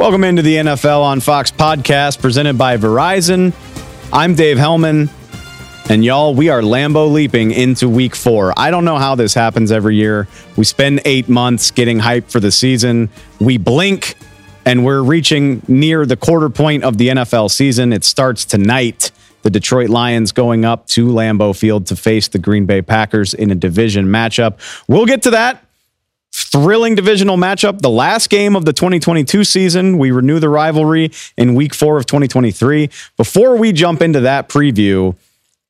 Welcome into the NFL on Fox podcast presented by Verizon. I'm Dave Helman. And y'all, we are Lambeau leaping into week four. I don't know how this happens every year. We spend eight months getting hyped for the season. We blink and we're reaching near the quarter point of the NFL season. It starts tonight. The Detroit Lions going up to Lambeau Field to face the Green Bay Packers in a division matchup. We'll get to that thrilling divisional matchup. The last game of the 2022 season. We renew the rivalry in week four of 2023. Before we jump into that preview,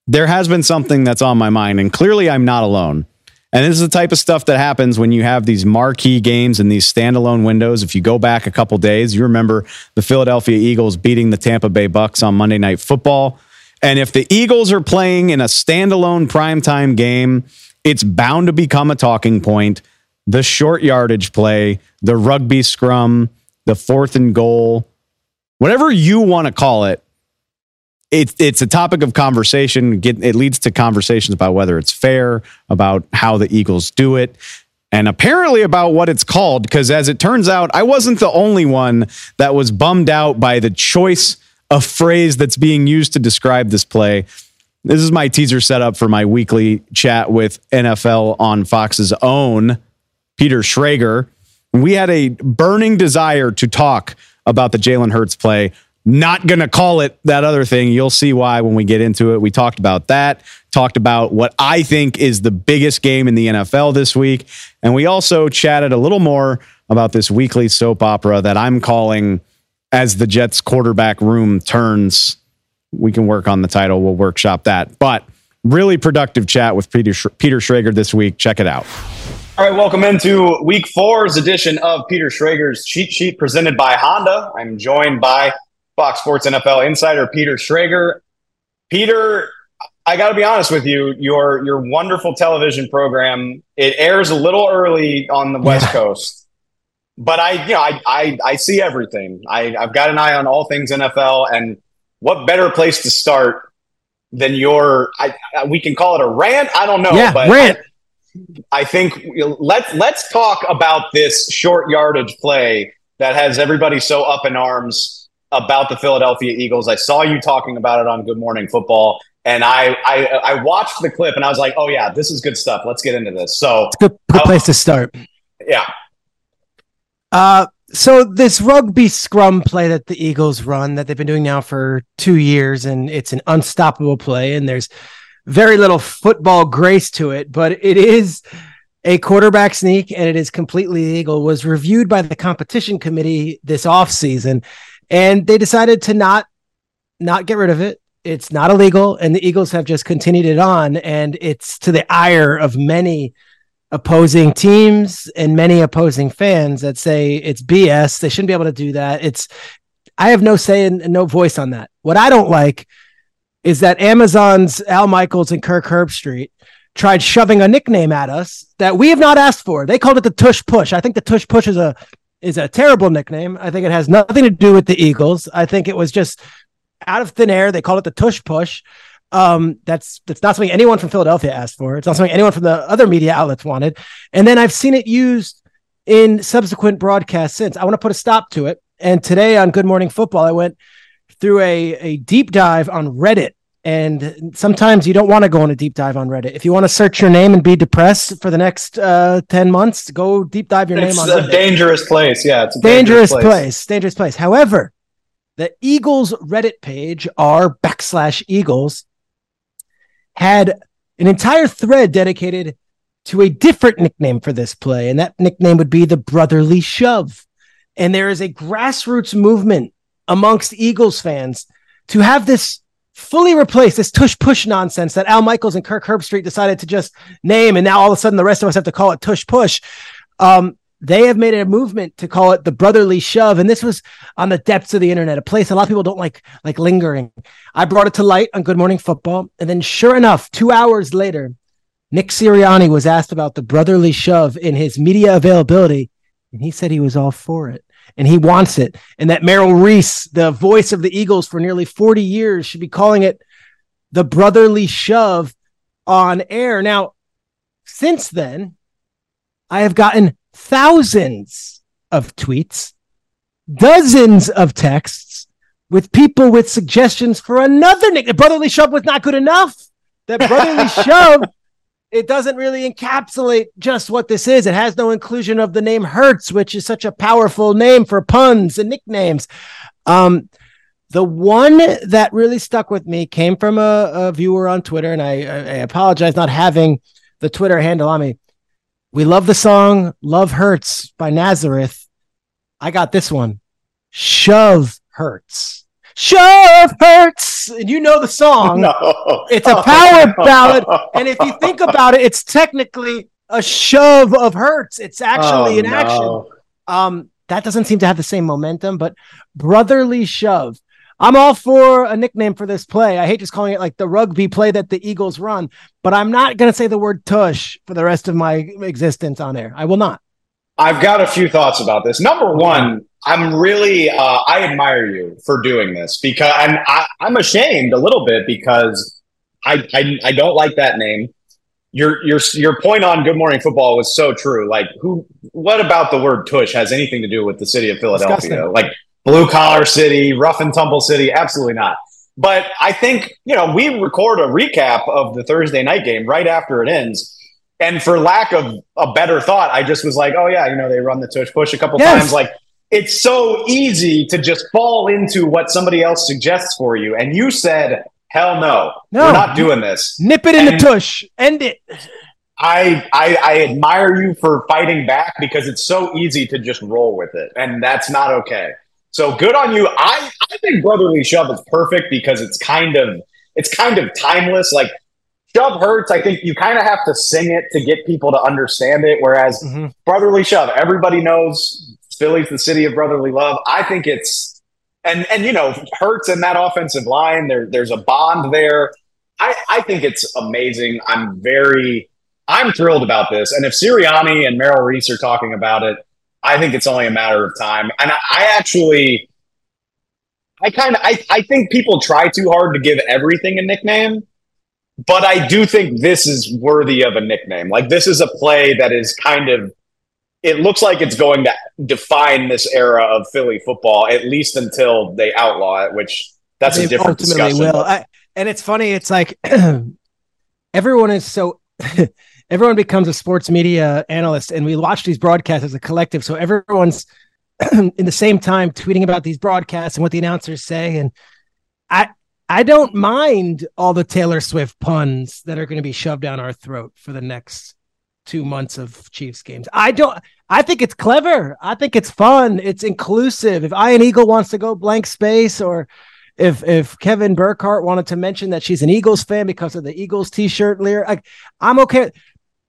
there has been something that's on my mind, and clearly I'm not alone. And this is the type of stuff that happens when you have these marquee games and these standalone windows. If you go back a couple days, you remember the Philadelphia Eagles beating the Tampa Bay Bucks on Monday Night Football. And if the Eagles are playing in a standalone primetime game, it's bound to become a talking point the short yardage play, the rugby scrum, the fourth and goal, whatever you want to call it, it, it's a topic of conversation. it leads to conversations about whether it's fair, about how the Eagles do it, and apparently about what it's called. Because as it turns out, I wasn't the only one that was bummed out by the choice of phrase that's being used to describe this play. This is my teaser setup for my weekly chat with NFL on Fox's own Peter Schrager. We had a burning desire to talk about the Jalen Hurts play. Not going to call it that other thing. You'll see why when we get into it. We talked about that, talked about what I think is the biggest game in the NFL this week. And we also chatted a little more about this weekly soap opera that I'm calling As the Jets quarterback room turns. We can work on the title. We'll workshop that. But really productive chat with Peter, Peter Schrager this week. Check it out. All right, welcome into week four's edition of Peter Schrager's cheat sheet presented by Honda. I'm joined by Fox Sports NFL insider Peter Schrager. Peter, I got to be honest with you, your your wonderful television program it airs a little early on the West yeah. Coast, but I you know I I, I see everything. I, I've got an eye on all things NFL, and what better place to start than your I, we can call it a rant. I don't know, yeah, but rant. I, I think let's let's talk about this short yardage play that has everybody so up in arms about the Philadelphia Eagles. I saw you talking about it on Good Morning Football, and I I, I watched the clip and I was like, oh yeah, this is good stuff. Let's get into this. So it's a good, good place to start. Yeah. Uh, so this rugby scrum play that the Eagles run that they've been doing now for two years, and it's an unstoppable play, and there's very little football grace to it, but it is a quarterback sneak and it is completely legal. Was reviewed by the competition committee this offseason, and they decided to not not get rid of it. It's not illegal, and the Eagles have just continued it on, and it's to the ire of many opposing teams and many opposing fans that say it's BS. They shouldn't be able to do that. It's I have no say and no voice on that. What I don't like is that Amazon's Al Michaels and Kirk Herbstreit tried shoving a nickname at us that we have not asked for. They called it the Tush Push. I think the Tush Push is a is a terrible nickname. I think it has nothing to do with the Eagles. I think it was just out of thin air. They called it the Tush Push. Um, that's that's not something anyone from Philadelphia asked for. It's not something anyone from the other media outlets wanted. And then I've seen it used in subsequent broadcasts since. I want to put a stop to it. And today on Good Morning Football, I went through a, a deep dive on Reddit. And sometimes you don't want to go on a deep dive on Reddit. If you want to search your name and be depressed for the next uh, 10 months, go deep dive your it's name on It's a Reddit. dangerous place. Yeah, it's a dangerous, dangerous place. place. Dangerous place. However, the Eagles Reddit page, r backslash Eagles, had an entire thread dedicated to a different nickname for this play. And that nickname would be the brotherly shove. And there is a grassroots movement amongst Eagles fans to have this fully replace this tush push nonsense that Al Michaels and Kirk Herbstreit decided to just name, and now all of a sudden the rest of us have to call it tush push. Um, they have made a movement to call it the brotherly shove, and this was on the depths of the internet, a place a lot of people don't like like lingering. I brought it to light on Good Morning Football, and then sure enough, two hours later, Nick Sirianni was asked about the brotherly shove in his media availability, and he said he was all for it and he wants it. And that Merrill Reese, the voice of the Eagles for nearly 40 years, should be calling it the brotherly shove on air. Now, since then, I have gotten thousands of tweets dozens of texts with people with suggestions for another nickname. Brotherly shove was not good enough. That brotherly shove, it doesn't really encapsulate just what this is. It has no inclusion of the name Hurts, which is such a powerful name for puns and nicknames. Um, the one that really stuck with me came from a, a viewer on Twitter, and I, I apologize not having the Twitter handle on me. We love the song Love Hurts by Nazareth. I got this one. Shove Hurts. Shove Hurts. And you know the song. No. It's a power ballad. And if you think about it, it's technically a shove of Hurts. It's actually Oh, an action. Um, that doesn't seem to have the same momentum, but brotherly shove. I'm all for a nickname for this play. I hate just calling it like the rugby play that the Eagles run, but I'm not going to say the word tush for the rest of my existence on air. I will not. I've got a few thoughts about this. Number one, I'm really uh, I admire you for doing this because and I, I'm ashamed a little bit because I, I I don't like that name. Your your your point on Good Morning Football was so true. Like who? What about the word tush has anything to do with the city of Philadelphia? Disgusting. Like blue collar city, rough and tumble city? Absolutely not. But I think you know we record a recap of the Thursday night game right after it ends. And for lack of a better thought, I just was like, oh, yeah, you know, they run the tush push a couple Yes. times. Like, it's so easy to just fall into what somebody else suggests for you. And you said, hell no, No. we're not doing this. Nip it in the And- tush. End it. I, I I admire you for fighting back because it's so easy to just roll with it, and that's not okay. So good on you. I, I think brotherly shove is perfect because it's kind of it's kind of timeless. Like shove hurts. I think you kind of have to sing it to get people to understand it. Whereas Mhm. brotherly shove, everybody knows Philly's the city of brotherly love. I think it's and and you know hurts in that offensive line. There there's a bond there. I I think it's amazing. I'm very I'm thrilled about this. And if Sirianni and Merrill Reese are talking about it, I think it's only a matter of time. And I, I actually, I kind of, I, I think people try too hard to give everything a nickname, but I do think this is worthy of a nickname. Like this is a play that is kind of, it looks like it's going to define this era of Philly football, at least until they outlaw it, which that's a They different discussion. will. I, and it's funny. It's like everyone is so. everyone becomes a sports media analyst, and we watch these broadcasts as a collective. So everyone's in the same time tweeting about these broadcasts and what the announcers say. And I, I don't mind all the Taylor Swift puns that are going to be shoved down our throat for the next two months of Chiefs games. I don't. I think it's clever. I think it's fun. It's inclusive. If Ian Eagle wants to go blank space, or if if Kevin Burkhardt wanted to mention that she's an Eagles fan because of the Eagles T-shirt lyric, like, I'm okay.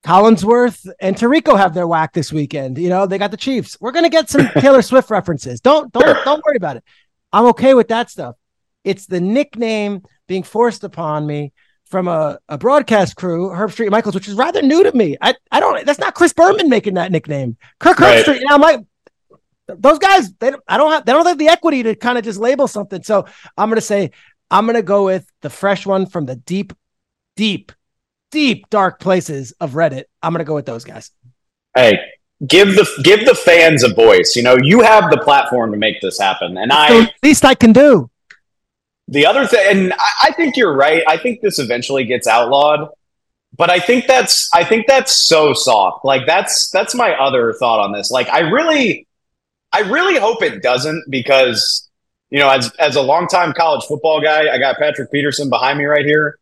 Collinsworth and Tirico have their whack this weekend. You know, they got the Chiefs. We're gonna get some Taylor Swift references. Don't don't don't worry about it. I'm okay with that stuff. It's the nickname being forced upon me from a, a broadcast crew, Herbstreit Michaels, which is rather new to me. I, I don't that's not Chris Berman making that nickname. Kirk Right. Herbstreit. Now my those guys, they don't, I don't have they don't have the equity to kind of just label something. So I'm gonna say I'm gonna go with the fresh one from the deep, deep, deep dark places of Reddit. I'm gonna go with those guys. hey give the give the fans a voice you know you have the platform to make this happen and The i least I can do. The other thing and I, I think you're right. I think this eventually gets outlawed but i think that's i think that's so soft. Like that's that's my other thought on this. Like i really i really hope it doesn't because you know as as a longtime college football guy i got patrick peterson behind me right here.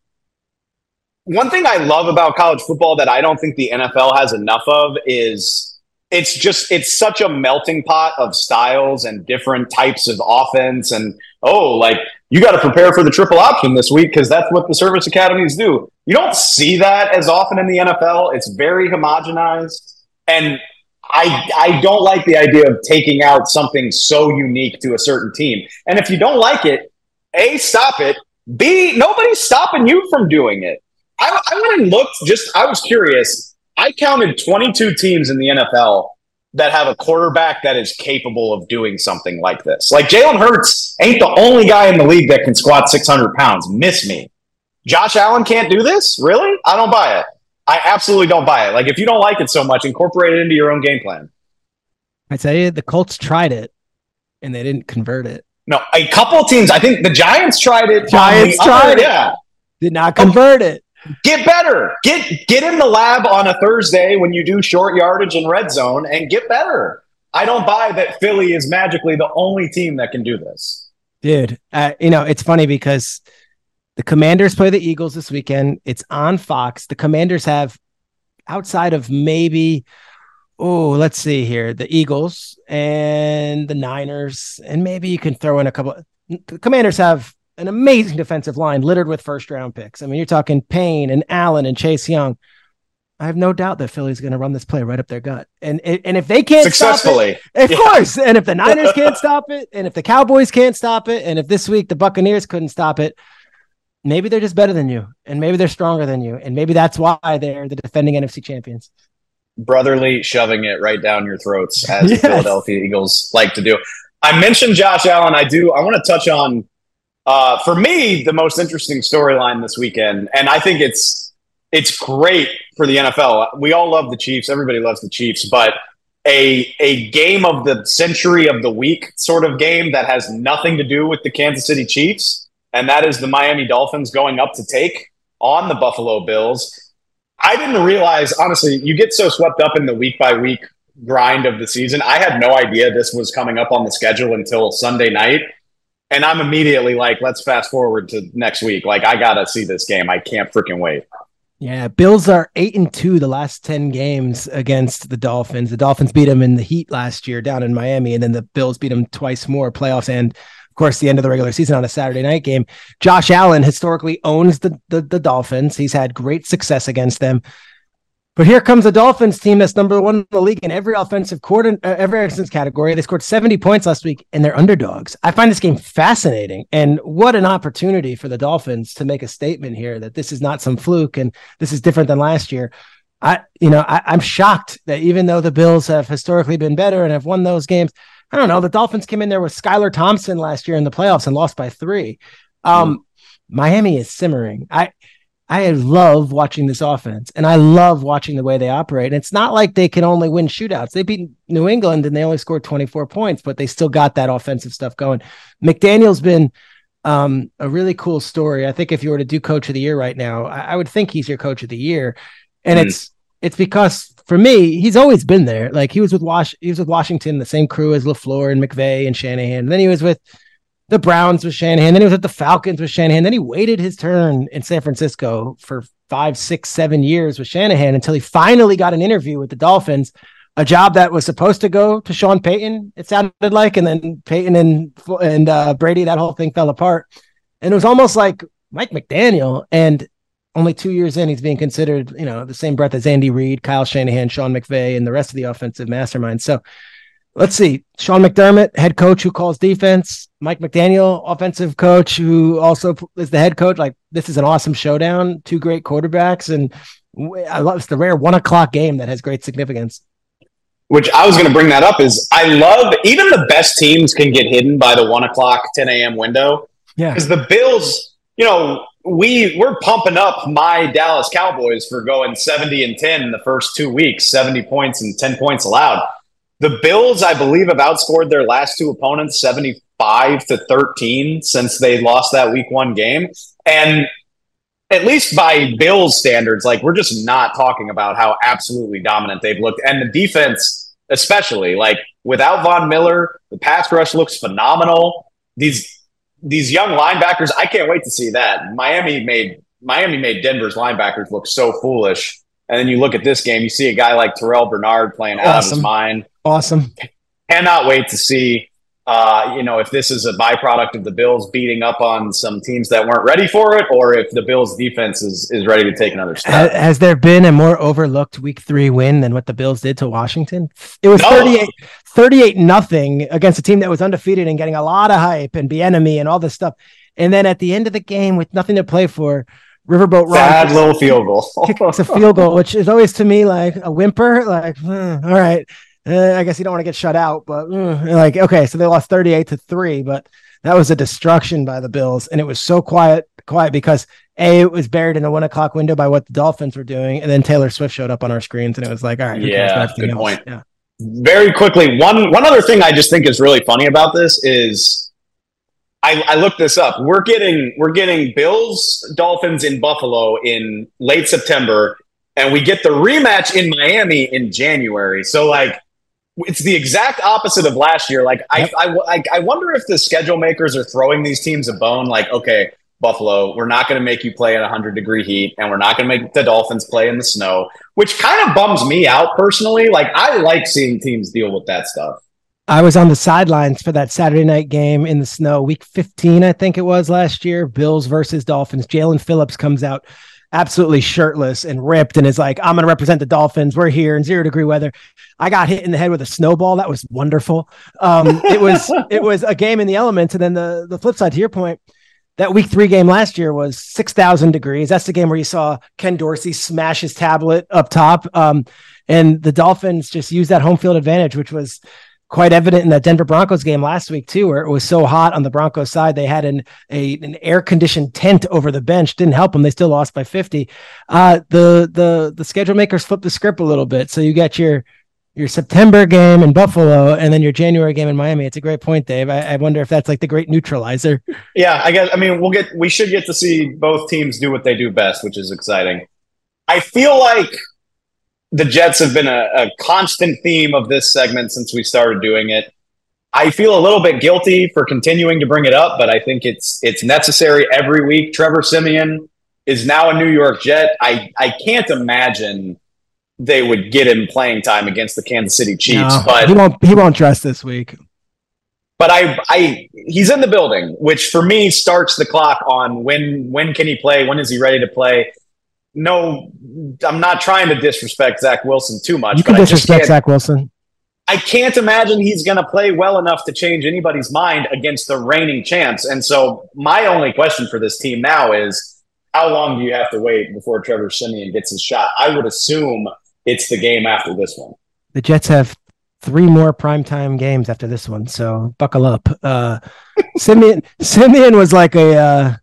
One thing I love about college football that I don't think the NFL has enough of is it's just it's such a melting pot of styles and different types of offense and oh like you got to prepare for the triple option this week because that's what the service academies do. You don't see that as often in the NFL. It's very homogenized and I I don't like the idea of taking out something so unique to a certain team. And if you don't like it, A stop it. B nobody's stopping you from doing it. I, I went and looked. Just I was curious. I counted 22 teams in the NFL that have a quarterback that is capable of doing something like this. Like Jalen Hurts ain't the only guy in the league that can squat 600 pounds. Miss me. Josh Allen can't do this. Really? I don't buy it. I absolutely don't buy it. Like if you don't like it so much, incorporate it into your own game plan. I tell you, the Colts tried it and they didn't convert it. No, a couple teams. I think the Giants tried it. Giants tried it. Yeah, did not convert it. Get better. Get get in the lab on a Thursday when you do short yardage and red zone, and get better. I don't buy that Philly is magically the only team that can do this. Dude, uh, you know, it's funny because the Commanders play the Eagles this weekend. It's on Fox. The Commanders have, outside of maybe, oh, let's see here, the Eagles and the Niners, and maybe you can throw in a couple. The Commanders have an amazing defensive line littered with first round picks. I mean, you're talking Payne and Allen and Chase Young. I have no doubt that Philly's going to run this play right up their gut. And and if they can't successfully, it, of yeah. course, and if the Niners can't stop it, and if the Cowboys can't stop it, and if this week the Buccaneers couldn't stop it, maybe they're just better than you, and maybe they're stronger than you, and maybe that's why they're the defending NFC champions. Brotherly shoving it right down your throats as yes. the Philadelphia Eagles like to do. I mentioned Josh Allen. I do. I want to touch on, uh, for me, the most interesting storyline this weekend, and I think it's it's great for the NFL. We all love the Chiefs. Everybody loves the Chiefs, but a a game of the century of the week sort of game that has nothing to do with the Kansas City Chiefs, and that is the Miami Dolphins going up to take on the Buffalo Bills. I didn't realize, honestly, you get so swept up in the week by week grind of the season. I had no idea this was coming up on the schedule until Sunday night. And I'm immediately like, let's fast forward to next week. Like, I got to see this game. I can't freaking wait. Yeah, Bills are eight and two the last ten games against the Dolphins. The Dolphins beat them in the Heat last year down in Miami, and then the Bills beat them twice more playoffs and of course the end of the regular season on a Saturday night game. Josh Allen historically owns the the, the Dolphins. He's had great success against them. But here comes the Dolphins team that's number one in the league in every offensive quarter, uh, every offensive category. They scored 70 points last week and they're underdogs. I find this game fascinating. And what an opportunity for the Dolphins to make a statement here that this is not some fluke and this is different than last year. I, you know, I, I'm shocked that even though the Bills have historically been better and have won those games, I don't know. The Dolphins came in there with Skylar Thompson last year in the playoffs and lost by three. Um, mm. Miami is simmering. I I love watching this offense and I love watching the way they operate. And it's not like they can only win shootouts. They beat New England and they only scored 24 points, but they still got that offensive stuff going. McDaniel's been um, a really cool story. I think if you were to do coach of the year right now, I, I would think he's your coach of the year. And mm. it's it's because for me, he's always been there. Like he was with Wash, he was with Washington, the same crew as LaFleur and McVay and Shanahan. And then he was with the Browns with Shanahan. Then he was at the Falcons with Shanahan. Then he waited his turn in San Francisco for five, six, seven years with Shanahan until he finally got an interview with the Dolphins, a job that was supposed to go to Sean Payton. It sounded like, and then Payton and and uh, Brady, that whole thing fell apart. And it was almost like Mike McDaniel. And only two years in, he's being considered, you know, the same breath as Andy Reid, Kyle Shanahan, Sean McVay, and the rest of the offensive mastermind. So let's see. Sean McDermott, head coach who calls defense. Mike McDaniel, offensive coach who also is the head coach. Like this is an awesome showdown. Two great quarterbacks, and I love it's the rare one o'clock game that has great significance. Which I was going to bring that up is I love even the best teams can get hidden by the one o'clock ten a.m. window. Yeah, because the Bills, you know, we we're pumping up my Dallas Cowboys for going seventy and ten in the first two weeks, seventy points and ten points allowed the Bills, I believe, have outscored their last two opponents 75 to 13 since they lost that week one game. And at least by Bills standards, like we're just not talking about how absolutely dominant they've looked. And the defense, especially, like without Von Miller, the pass rush looks phenomenal. These these young linebackers, I can't wait to see that. Miami made Miami made Denver's linebackers look so foolish. And then you look at this game, you see a guy like Terrell Bernard playing awesome. out of his mind. Awesome. Cannot wait to see, uh, you know, if this is a byproduct of the Bills beating up on some teams that weren't ready for it, or if the Bills defense is, is ready to take another step. Has, there been a more overlooked week three win than what the Bills did to Washington? It was no. 38, 38 nothing against a team that was undefeated and getting a lot of hype and Bieniemy and all this stuff. And then at the end of the game with nothing to play for, Riverboat Ron. Bad little field goal. it's a field goal, which is always to me like a whimper. Like, hmm, all right, uh, I guess you don't want to get shut out, but uh, like, okay, so they lost 38 to three, but that was a destruction by the Bills. And it was so quiet, quiet because A, it was buried in the one o'clock window by what the Dolphins were doing. And then Taylor Swift showed up on our screens and it was like, all right, yeah, good else? point. Yeah. very quickly, one one other thing I just think is really funny about this is I, I looked this up. We're getting we're getting Bills Dolphins in Buffalo in late September, and we get the rematch in Miami in January. So like it's the exact opposite of last year. Like I, I, I, I wonder if the schedule makers are throwing these teams a bone. Like, okay, Buffalo, we're not going to make you play in 100 degree heat, and we're not going to make the Dolphins play in the snow, which kind of bums me out personally. Like I like seeing teams deal with that stuff. I was on the sidelines for that Saturday night game in the snow, week 15, I think it was last year. Bills versus Dolphins. Jaelan Phillips comes out absolutely shirtless and ripped and is like, I'm going to represent the Dolphins. We're here in zero degree weather. I got hit in the head with a snowball. That was wonderful. Um, it was it was a game in the elements. And then the the flip side to your point, that week three game last year was 6,000 degrees. That's the game where you saw Ken Dorsey smash his tablet up top. Um, and the Dolphins just used that home field advantage, which was quite evident in that Denver Broncos game last week too, where it was so hot on the Broncos side. They had an a, an air conditioned tent over the bench. Didn't help them. They still lost by 50. Uh, the the the schedule makers flipped the script a little bit. So you got your your September game in Buffalo and then your January game in Miami. It's a great point, Dave. I, I wonder if that's like the great neutralizer. Yeah, I guess I mean we'll get we should get to see both teams do what they do best, which is exciting. I feel like the Jets have been a, a, constant theme of this segment since we started doing it. I feel a little bit guilty for continuing to bring it up, but I think it's it's necessary every week. Trevor Siemian is now a New York Jet. I, I can't imagine they would get him playing time against the Kansas City Chiefs, no, but he won't he won't dress this week. But I I he's in the building, which for me starts the clock on when when can he play, when is he ready to play no, I'm not trying to disrespect Zach Wilson too much. You can disrespect Zach Wilson. I can't imagine he's going to play well enough to change anybody's mind against the reigning champs. And so, my only question for this team now is how long do you have to wait before Trevor Siemian gets his shot? I would assume it's the game after this one. The Jets have three more primetime games after this one, so buckle up. Uh, Siemian Siemian was like a uh,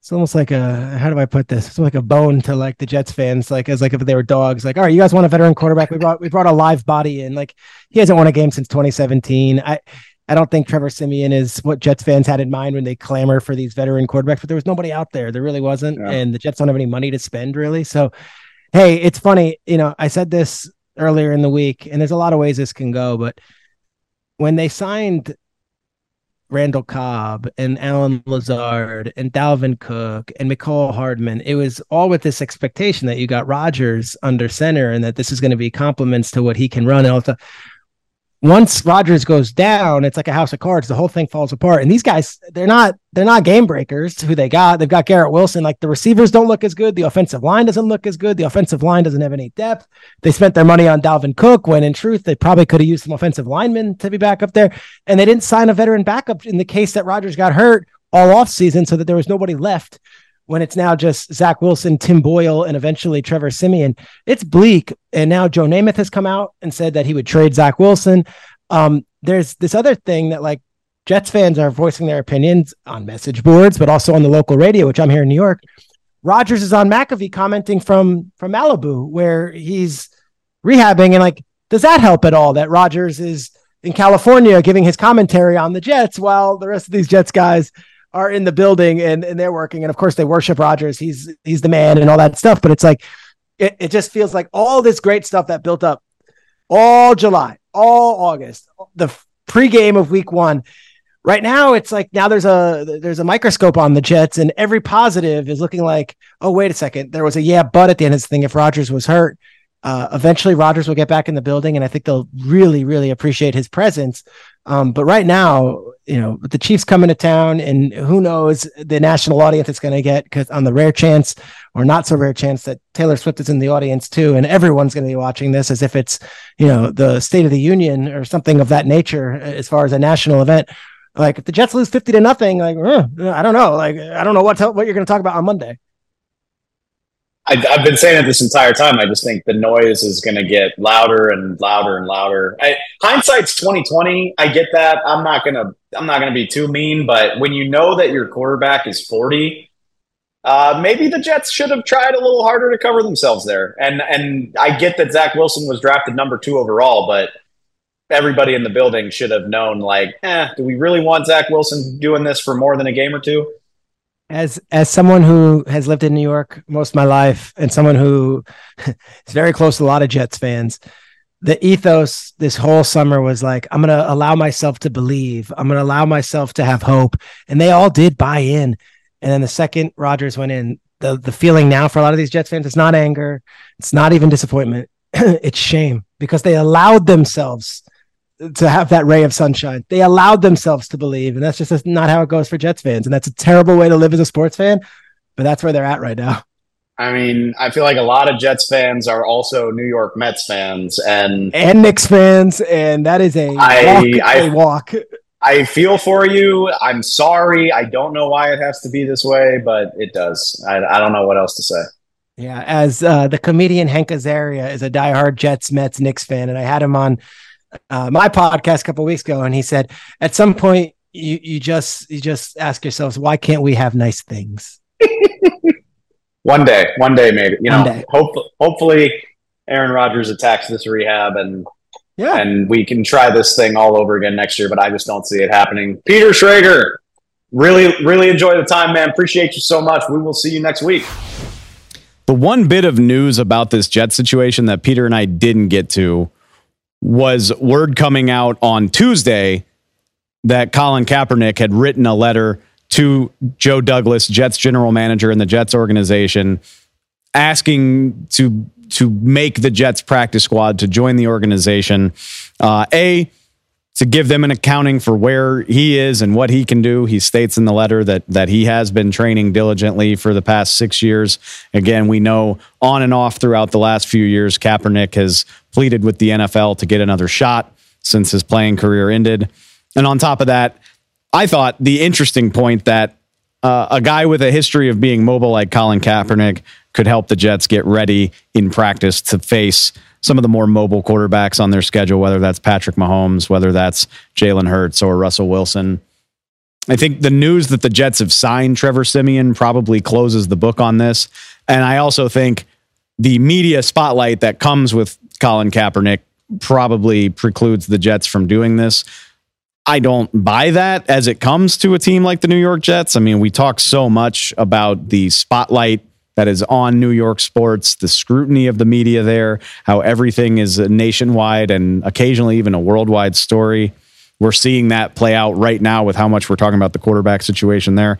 it's almost like a how do I put this? It's like a bone to like the Jets fans, like as like if they were dogs. Like, all right, you guys want a veteran quarterback? We brought we brought a live body in. Like he hasn't won a game since 2017. I I don't think Trevor Siemian is what Jets fans had in mind when they clamor for these veteran quarterbacks, but there was nobody out there. There really wasn't, yeah. and the Jets don't have any money to spend really. So, hey, it's funny. You know, I said this earlier in the week, and there's a lot of ways this can go, but when they signed Randall Cobb and Allen Lazard and Dalvin Cook and Mecole Hardman. It was all with this expectation that you got Rodgers under center and that this is going to be compliments to what he can run and once Rodgers goes down, it's like a house of cards. The whole thing falls apart. And these guys, they're not they're not game breakers. Who they got? They've got Garrett Wilson. Like the receivers don't look as good. The offensive line doesn't look as good. The offensive line doesn't have any depth. They spent their money on Dalvin Cook when in truth they probably could have used some offensive linemen to be back up there. And they didn't sign a veteran backup in the case that Rodgers got hurt all off season, so that there was nobody left when it's now just Zach Wilson, Tim Boyle, and eventually Trevor Siemian. it's bleak. And now Joe Namath has come out and said that he would trade Zach Wilson. Um, there's this other thing that like Jets fans are voicing their opinions on message boards, but also on the local radio, which I'm here in New York. Rodgers is on McAfee commenting from from Malibu, where he's rehabbing, and like, does that help at all that Rodgers is in California giving his commentary on the Jets while the rest of these Jets guys are in the building and, and they're working. And of course they worship Rodgers. He's he's the man and all that stuff. But it's like it, it just feels like all this great stuff that built up all July, all August, the pregame of week one. Right now, it's like now there's a there's a microscope on the Jets, and every positive is looking like, oh wait a second, there was a yeah, but at the end of this thing, if Rodgers was hurt, uh, eventually Rodgers will get back in the building, and I think they'll really, really appreciate his presence. Um, but right now, you know, the Chiefs coming to town, and who knows the national audience it's going to get because on the rare chance or not so rare chance that Taylor Swift is in the audience too, and everyone's going to be watching this as if it's, you know, the State of the Union or something of that nature as far as a national event. Like if the Jets lose fifty to nothing, like uh, I don't know, like I don't know what what you're going to talk about on Monday. I, have been saying it this entire time. I just think the noise is going to get louder and louder and louder. I, hindsight's twenty twenty. I get that. I'm not gonna. I'm not gonna be too mean, but when you know that your quarterback is forty, uh, maybe the Jets should have tried a little harder to cover themselves there. And and I get that Zach Wilson was drafted number two overall, but everybody in the building should have known, like, eh, do we really want Zach Wilson doing this for more than a game or two? As as someone who has lived in New York most of my life, and someone who is very close to a lot of Jets fans, the ethos this whole summer was like, I'm gonna allow myself to believe. I'm gonna allow myself to have hope, and they all did buy in. And then the second Rodgers went in, the the feeling now for a lot of these Jets fans, it's not anger, it's not even disappointment, it's shame because they allowed themselves to have that ray of sunshine. They allowed themselves to believe, and that's just not how it goes for Jets fans. And that's a terrible way to live as a sports fan, but that's where they're at right now. I mean, I feel like a lot of Jets fans are also New York Mets fans and and Knicks fans, and that is a I, walk. I, a walk. I feel for you. I'm sorry. I don't know why it has to be this way, but it does. I, I don't know what else to say. Yeah, as uh, the comedian Hank Azaria is a diehard Jets, Mets, Knicks fan, and I had him on uh, my podcast a couple weeks ago, and he said at some point you you just you just ask yourselves why can't we have nice things? one day, one day, maybe you one know. Day. Hope, hopefully, Aaron Rodgers attacks this rehab and yeah, and we can try this thing all over again next year. But I just don't see it happening. Peter Schrager, really, really enjoy the time, man. Appreciate you so much. We will see you next week. The one bit of news about this jet situation that Peter and I didn't get to was word coming out on Tuesday that Colin Kaepernick had written a letter to Joe Douglas, Jets general manager in the Jets organization, asking to to make the Jets practice squad to join the organization. Uh, a to give them an accounting for where he is and what he can do. He states in the letter that that he has been training diligently for the past six years. Again, we know on and off throughout the last few years, Kaepernick has pleaded with the NFL to get another shot since his playing career ended. And on top of that, I thought the interesting point that uh, a guy with a history of being mobile like Colin Kaepernick could help the Jets get ready in practice to face some of the more mobile quarterbacks on their schedule, whether that's Patrick Mahomes, whether that's Jalen Hurts or Russell Wilson. I think the news that the Jets have signed Trevor Siemian probably closes the book on this. And I also think the media spotlight that comes with Colin Kaepernick probably precludes the Jets from doing this. I don't buy that as it comes to a team like the New York Jets. I mean, we talk so much about the spotlight that is on New York sports, the scrutiny of the media there, how everything is a nationwide and occasionally even a worldwide story. We're seeing that play out right now with how much we're talking about the quarterback situation there.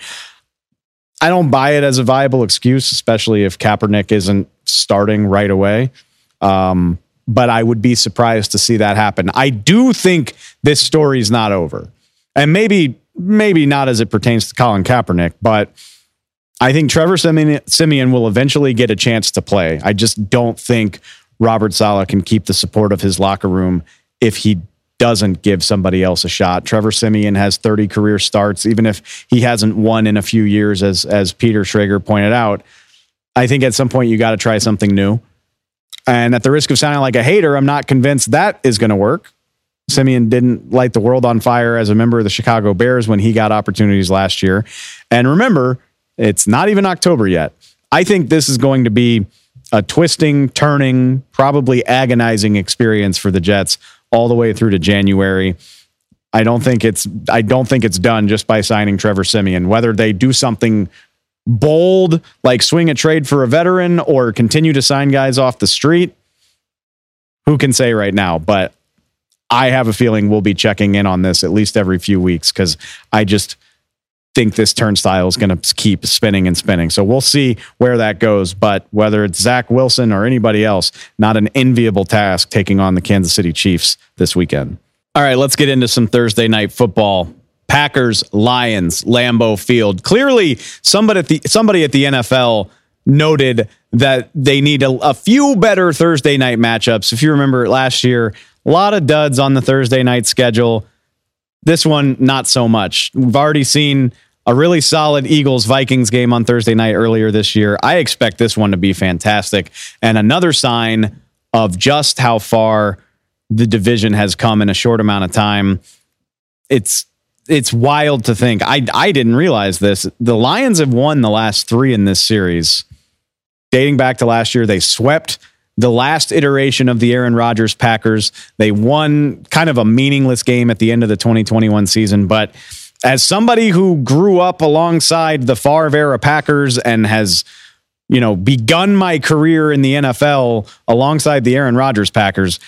I don't buy it as a viable excuse, especially if Kaepernick isn't starting right away. Um, but I would be surprised to see that happen. I do think this story is not over. And maybe, maybe not as it pertains to Colin Kaepernick, but I think Trevor Siemian will eventually get a chance to play. I just don't think Robert Saleh can keep the support of his locker room if he doesn't give somebody else a shot. Trevor Siemian has 30 career starts, even if he hasn't won in a few years, as as Peter Schrager pointed out. I think at some point you got to try something new. And at the risk of sounding like a hater, I'm not convinced that is going to work. Siemian didn't light the world on fire as a member of the Chicago Bears when he got opportunities last year. And remember, it's not even October yet. I think this is going to be a twisting, turning, probably agonizing experience for the Jets all the way through to January. I don't think it's I don't think it's done just by signing Trevor Siemian. Whether they do something bold like swing a trade for a veteran or continue to sign guys off the street, who can say right now? But I have a feeling we'll be checking in on this at least every few weeks because I just think this turnstile is going to keep spinning and spinning. So we'll see where that goes. But whether it's Zach Wilson or anybody else, not an enviable task taking on the Kansas City Chiefs this weekend. All right, let's get into some Thursday night football. Packers, Lions, Lambeau Field. Clearly, somebody at the somebody at the NFL noted that they need a, a few better Thursday night matchups. If you remember last year, a lot of duds on the Thursday night schedule. This one, not so much. We've already seen a really solid Eagles Vikings game on Thursday night earlier this year. I expect this one to be fantastic. And another sign of just how far the division has come in a short amount of time. It's it's wild to think. I I didn't realize this. The Lions have won the last 3 in this series. Dating back to last year, they swept the last iteration of the Aaron Rodgers Packers. They won kind of a meaningless game at the end of the 2021 season, but as somebody who grew up alongside the Favre era Packers and has you know, begun my career in the NFL alongside the Aaron Rodgers Packers.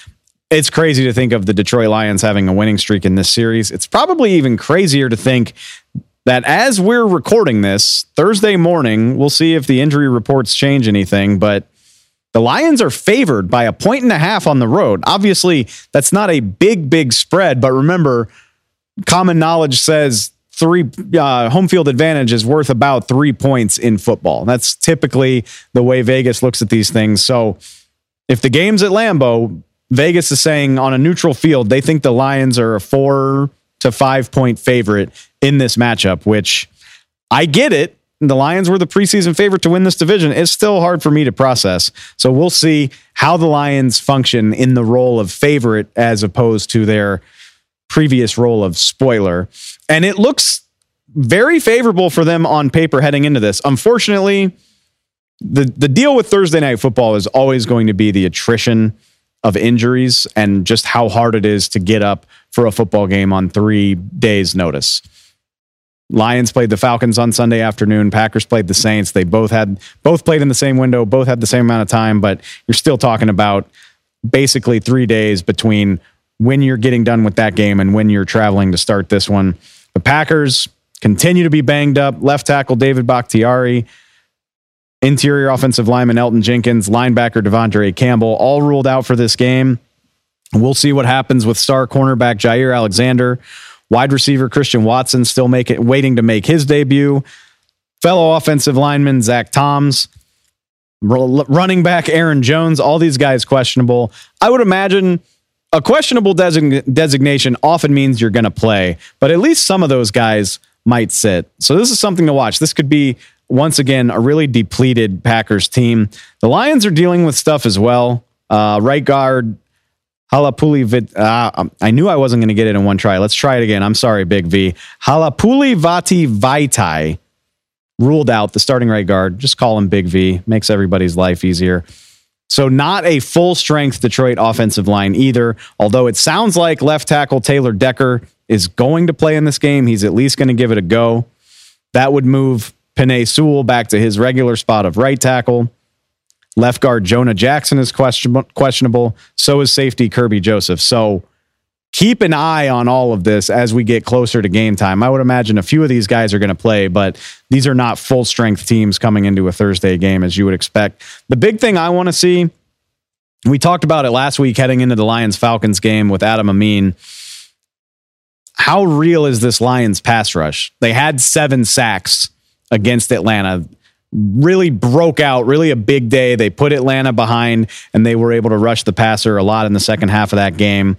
It's crazy to think of the Detroit Lions having a winning streak in this series. It's probably even crazier to think that as we're recording this Thursday morning, we'll see if the injury reports change anything, but the Lions are favored by a point and a half on the road. Obviously, that's not a big, big spread, but remember, common knowledge says three uh, home field advantage is worth about three points in football. That's typically the way Vegas looks at these things. So if the game's at Lambeau, Vegas is saying on a neutral field, they think the Lions are a four to five point favorite in this matchup, which I get it. The Lions were the preseason favorite to win this division. It's still hard for me to process. So we'll see how the Lions function in the role of favorite as opposed to their previous role of spoiler. And it looks very favorable for them on paper heading into this. Unfortunately, the the deal with Thursday night football is always going to be the attrition of injuries and just how hard it is to get up for a football game on 3 days notice. Lions played the Falcons on Sunday afternoon, Packers played the Saints. They both had both played in the same window, both had the same amount of time, but you're still talking about basically 3 days between when you're getting done with that game and when you're traveling to start this one. The Packers continue to be banged up. Left tackle David Bakhtiari, interior offensive lineman Elgton Jenkins, linebacker De'Vondre Campbell, all ruled out for this game. We'll see what happens with star cornerback Jaire Alexander, wide receiver Christian Watson still making waiting to make his debut. Fellow offensive lineman Zach Toms, running back Aaron Jones, all these guys questionable. I would imagine a questionable design- designation often means you're going to play, but at least some of those guys might sit. So this is something to watch. This could be once again a really depleted Packers team. The Lions are dealing with stuff as well. Uh, right guard Halapuli Vit. Uh, I knew I wasn't going to get it in one try. Let's try it again. I'm sorry, Big V. Halapoulivaati Vaitai ruled out the starting right guard. Just call him Big V. Makes everybody's life easier. So, not a full strength Detroit offensive line either. Although it sounds like left tackle Taylor Decker is going to play in this game. He's at least going to give it a go. That would move Penei Sewell back to his regular spot of right tackle. Left guard Jonah Jackson is question- questionable. So is safety Kerby Joseph. So, keep an eye on all of this as we get closer to game time. I would imagine a few of these guys are going to play, but these are not full strength teams coming into a Thursday game as you would expect. The big thing I want to see, we talked about it last week heading into the Lions Falcons game with Adam Amin. How real is this Lions pass rush? They had seven sacks against Atlanta. Really broke out, really a big day. They put Atlanta behind and they were able to rush the passer a lot in the second half of that game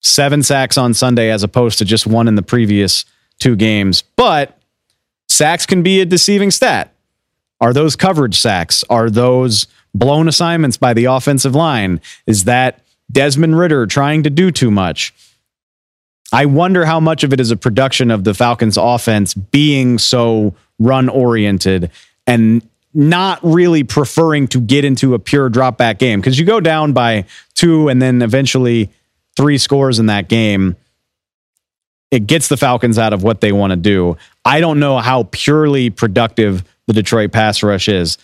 seven sacks on Sunday as opposed to just one in the previous two games. But sacks can be a deceiving stat. Are those coverage sacks? Are those blown assignments by the offensive line? Is that Desmond Ridder trying to do too much? I wonder how much of it is a production of the Falcons offense being so run oriented and not really preferring to get into a pure drop back game because you go down by two and then eventually three scores in that game, it gets the Falcons out of what they want to do. I don't know how purely productive the Detroit pass rush is.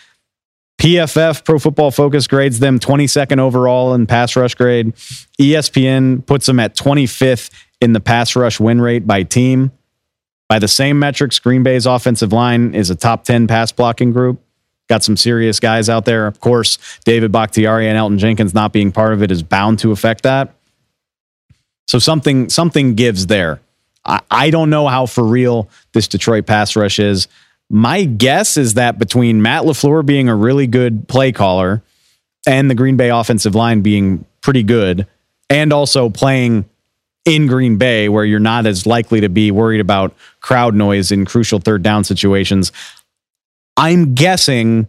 PFF, Pro Football Focus, grades them 22nd overall in pass rush grade. ESPN puts them at 25th in the pass rush win rate by team. By the same metrics, Green Bay's offensive line is a top 10 pass blocking group. Got some serious guys out there. Of course, David Bakhtiari and Elgton Jenkins not being part of it is bound to affect that. So something something gives there. I, I don't know how for real this Detroit pass rush is. My guess is that between Matt LaFleur being a really good play caller and the Green Bay offensive line being pretty good, and also playing in Green Bay where you're not as likely to be worried about crowd noise in crucial third down situations, I'm guessing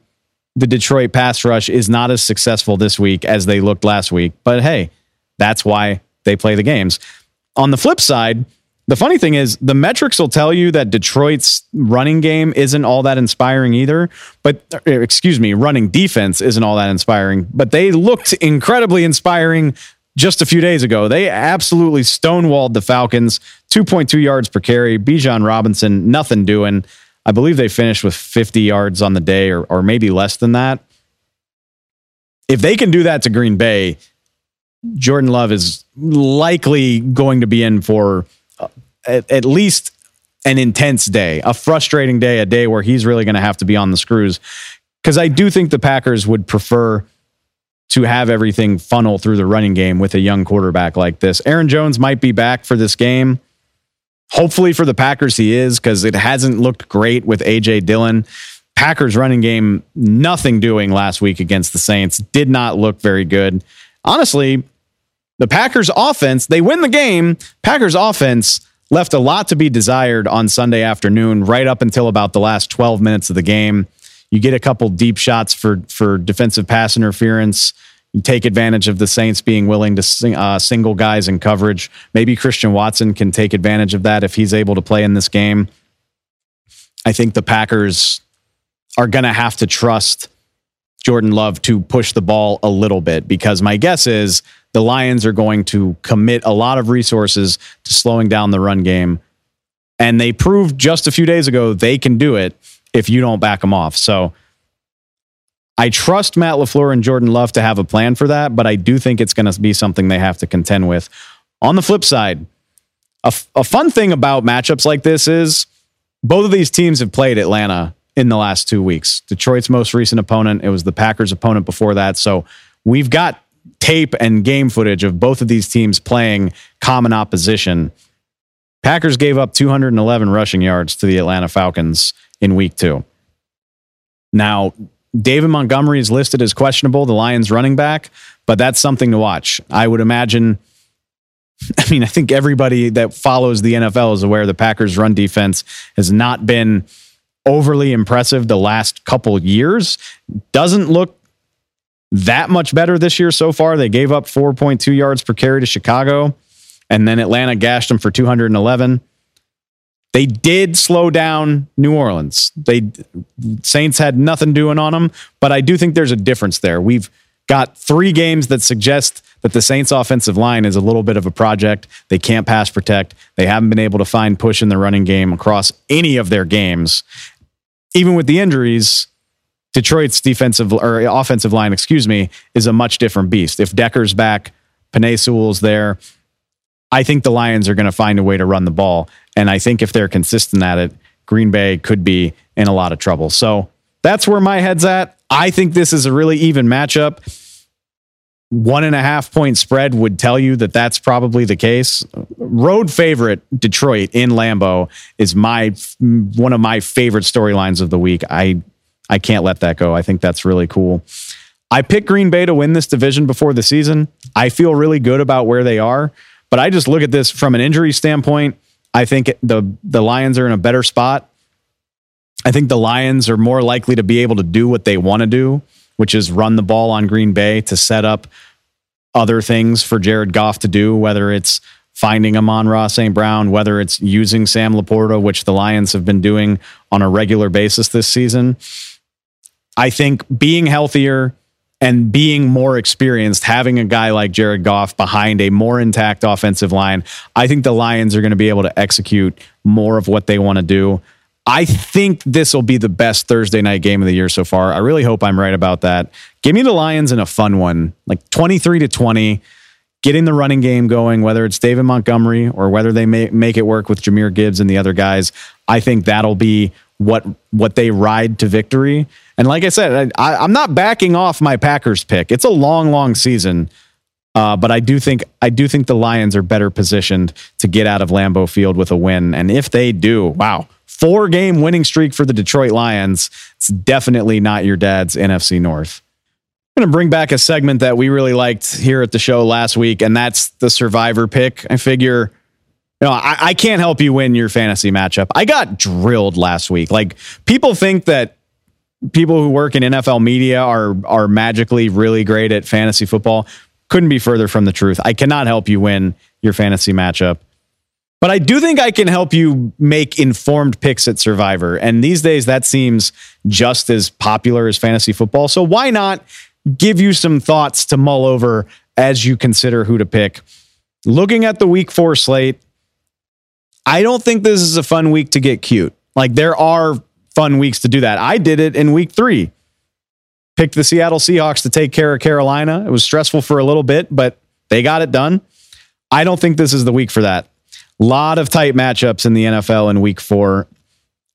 the Detroit pass rush is not as successful this week as they looked last week. But hey, that's why they play the games. On the flip side, the funny thing is, the metrics will tell you that Detroit's running game isn't all that inspiring either. But, uh, excuse me, running defense isn't all that inspiring. But they looked incredibly inspiring just a few days ago. They absolutely stonewalled the Falcons, 2.2 yards per carry. Bijan Robinson, nothing doing. I believe they finished with 50 yards on the day or, or maybe less than that. If they can do that to Green Bay, Jordan Love is likely going to be in for uh, at, at least an intense day, a frustrating day, a day where he's really going to have to be on the screws. Because I do think the Packers would prefer to have everything funnel through the running game with a young quarterback like this. Aaron Jones might be back for this game. Hopefully for the Packers, he is because it hasn't looked great with AJ Dillon. Packers running game, nothing doing last week against the Saints, did not look very good. Honestly, the Packers offense, they win the game. Packers offense left a lot to be desired on Sunday afternoon, right up until about the last 12 minutes of the game. You get a couple deep shots for for defensive pass interference. You take advantage of the Saints being willing to sing, uh, single guys in coverage. Maybe Christian Watson can take advantage of that if he's able to play in this game. I think the Packers are going to have to trust Jordan Love to push the ball a little bit because my guess is the Lions are going to commit a lot of resources to slowing down the run game. And they proved just a few days ago they can do it if you don't back them off. So I trust Matt LaFleur and Jordan Love to have a plan for that, but I do think it's going to be something they have to contend with. On the flip side, a, f- a fun thing about matchups like this is both of these teams have played Atlanta in the last two weeks. Detroit's most recent opponent, it was the Packers' opponent before that. So we've got tape and game footage of both of these teams playing common opposition. Packers gave up 211 rushing yards to the Atlanta Falcons in week two. Now, David Montgomery is listed as questionable, the Lions running back, but that's something to watch. I would imagine. I mean, I think everybody that follows the NFL is aware the Packers' run defense has not been overly impressive the last couple years. Doesn't look that much better this year so far. They gave up 4.2 yards per carry to Chicago, and then Atlanta gashed them for 211. They did slow down New Orleans. They Saints had nothing doing on them, but I do think there's a difference there. We've got three games that suggest that the Saints offensive line is a little bit of a project. They can't pass protect. They haven't been able to find push in the running game across any of their games. Even with the injuries, Detroit's defensive or offensive line, excuse me, is a much different beast. If Decker's back, Penei Sewell's there, I think the Lions are going to find a way to run the ball. And I think if they're consistent at it, Green Bay could be in a lot of trouble. So that's where my head's at. I think this is a really even matchup. One and a half point spread would tell you that that's probably the case. Road favorite Detroit in Lambeau is my one of my favorite storylines of the week. I I can't let that go. I think that's really cool. I picked Green Bay to win this division before the season. I feel really good about where they are, but I just look at this from an injury standpoint. I think the the Lions are in a better spot. I think the Lions are more likely to be able to do what they want to do, which is run the ball on Green Bay to set up other things for Jared Goff to do, whether it's finding Amon-Ra St. Brown, whether it's using Sam LaPorta, which the Lions have been doing on a regular basis this season. I think being healthier and being more experienced, having a guy like Jared Goff behind a more intact offensive line, I think the Lions are going to be able to execute more of what they want to do. I think this will be the best Thursday night game of the year so far. I really hope I'm right about that. Give me the Lions in a fun one, like 23 to 20, getting the running game going, whether it's David Montgomery or whether they may make it work with Jahmyr Gibbs and the other guys. I think that'll be what what they ride to victory. And like I said, I, am not backing off my Packers pick. It's a long, long season, uh, but I do think I do think the Lions are better positioned to get out of Lambeau Field with a win. And if they do, wow, four game winning streak for the Detroit Lions. It's definitely not your dad's NFC North. I'm going to bring back a segment that we really liked here at the show last week, and that's the Survivor pick. I figure no, I, I, can't help you win your fantasy matchup. I got drilled last week. Like people think that people who work in NFL media are are magically really great at fantasy football. Couldn't be further from the truth. I cannot help you win your fantasy matchup. But I do think I can help you make informed picks at Survivor. And these days, that seems just as popular as fantasy football. So why not give you some thoughts to mull over as you consider who to pick? Looking at the week four slate, I don't think this is a fun week to get cute. Like there are fun weeks to do that. I did it in week three. Picked the Seattle Seahawks to take care of Carolina. It was stressful for a little bit, but they got it done. I don't think this is the week for that. A lot of tight matchups in the NFL in week four.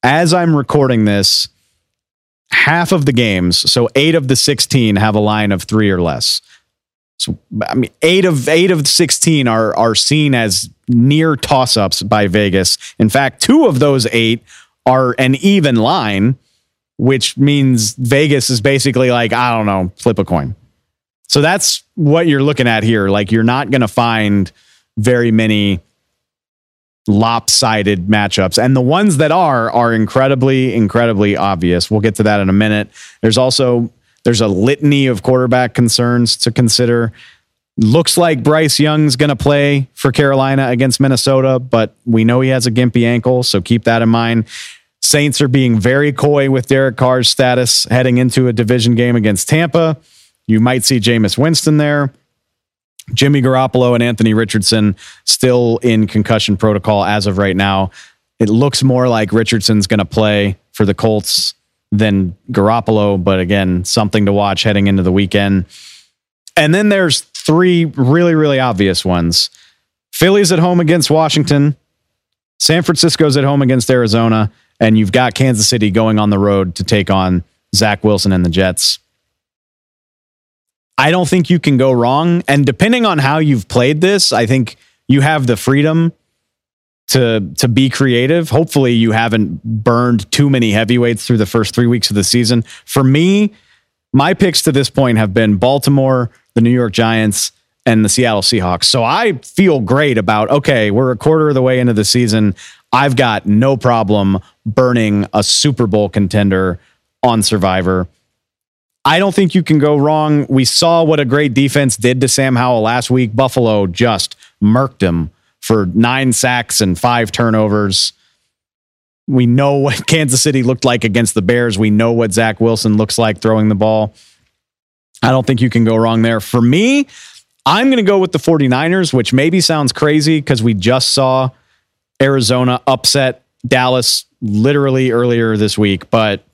As I'm recording this, half of the games, so eight of the 16, have a line of three or less. So I mean, eight of eight of 16 are are seen as near toss-ups by Vegas. In fact, two of those eight are an even line, which means Vegas is basically like, I don't know, flip a coin. So that's what you're looking at here. Like you're not going to find very many lopsided matchups. And the ones that are are incredibly, incredibly obvious. We'll get to that in a minute. There's also there's a litany of quarterback concerns to consider. Looks like Bryce Young's going to play for Carolina against Minnesota, but we know he has a gimpy ankle, so keep that in mind. Saints are being very coy with Derek Carr's status heading into a division game against Tampa. You might see Jameis Winston there. Jimmy Garoppolo and Anthony Richardson still in concussion protocol as of right now. It looks more like Richardson's going to play for the Colts than Garoppolo, but again, something to watch heading into the weekend. And then there's three really, really obvious ones. Philly's at home against Washington. San Francisco's at home against Arizona. And you've got Kansas City going on the road to take on Zach Wilson and the Jets. I don't think you can go wrong. And depending on how you've played this, I think you have the freedom to to be creative. Hopefully, you haven't burned too many heavyweights through the first three weeks of the season. For me, my picks to this point have been Baltimore, the New York Giants, and the Seattle Seahawks. So I feel great about okay, we're a quarter of the way into the season. I've got no problem burning a Super Bowl contender on Survivor. I don't think you can go wrong. We saw what a great defense did to Sam Howell last week. Buffalo just murked him for nine sacks and five turnovers. We know what Kansas City looked like against the Bears. We know what Zach Wilson looks like throwing the ball. I don't think you can go wrong there. For me, I'm going to go with the 49ers, which maybe sounds crazy because we just saw Arizona upset Dallas literally earlier this week. But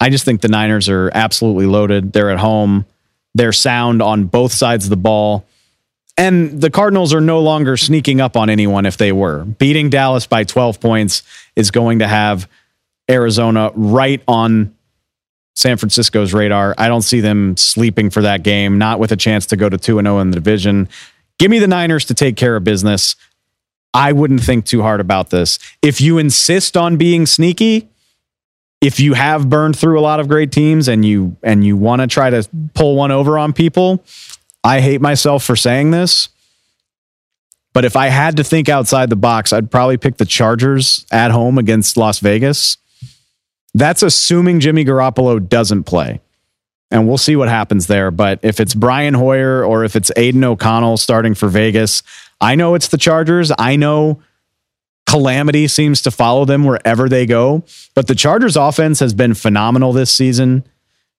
I just think the Niners are absolutely loaded. They're at home. They're sound on both sides of the ball. And the Cardinals are no longer sneaking up on anyone if they were. Beating Dallas by 12 points is going to have Arizona right on San Francisco's radar. I don't see them sleeping for that game, not with a chance to go to 2 0 in the division. Give me the Niners to take care of business. I wouldn't think too hard about this. If you insist on being sneaky, if you have burned through a lot of great teams and you and you want to try to pull one over on people, I hate myself for saying this. But if I had to think outside the box, I'd probably pick the Chargers at home against Las Vegas. That's assuming Jimmy Garoppolo doesn't play. And we'll see what happens there. But if it's Brian Hoyer or if it's Aidan O'Connell starting for Vegas, I know it's the Chargers. I know calamity seems to follow them wherever they go. But the Chargers offense has been phenomenal this season.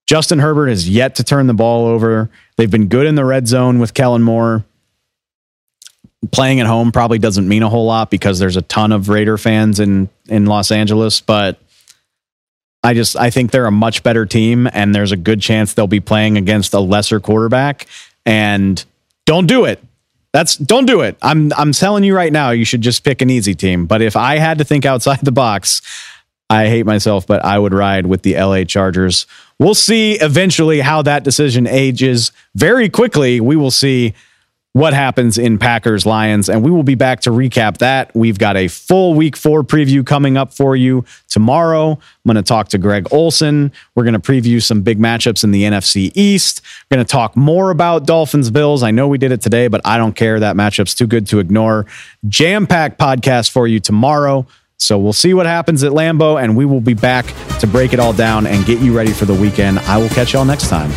Justin Herbert has yet to turn the ball over. They've been good in the red zone with Kellen Moore. Playing at home probably doesn't mean a whole lot because there's a ton of Raider fans in in Los Angeles, but I just I think they're a much better team and there's a good chance they'll be playing against a lesser quarterback and don't do it. That's don't do it. I'm I'm telling you right now, you should just pick an easy team. But if I had to think outside the box, I hate myself, but I would ride with the LA Chargers. We'll see eventually how that decision ages. Very quickly, we will see what happens in Packers Lions. And we will be back to recap that. We've got a full week four preview coming up for you tomorrow. I'm going to talk to Greg Olsen. We're going to preview some big matchups in the NFC East. We're going to talk more about Dolphins Bills. I know we did it today, but I don't care. That matchup's too good to ignore. Jam packed podcast for you tomorrow. So we'll see what happens at Lambeau, and we will be back to break it all down and get you ready for the weekend. I will catch y'all next time.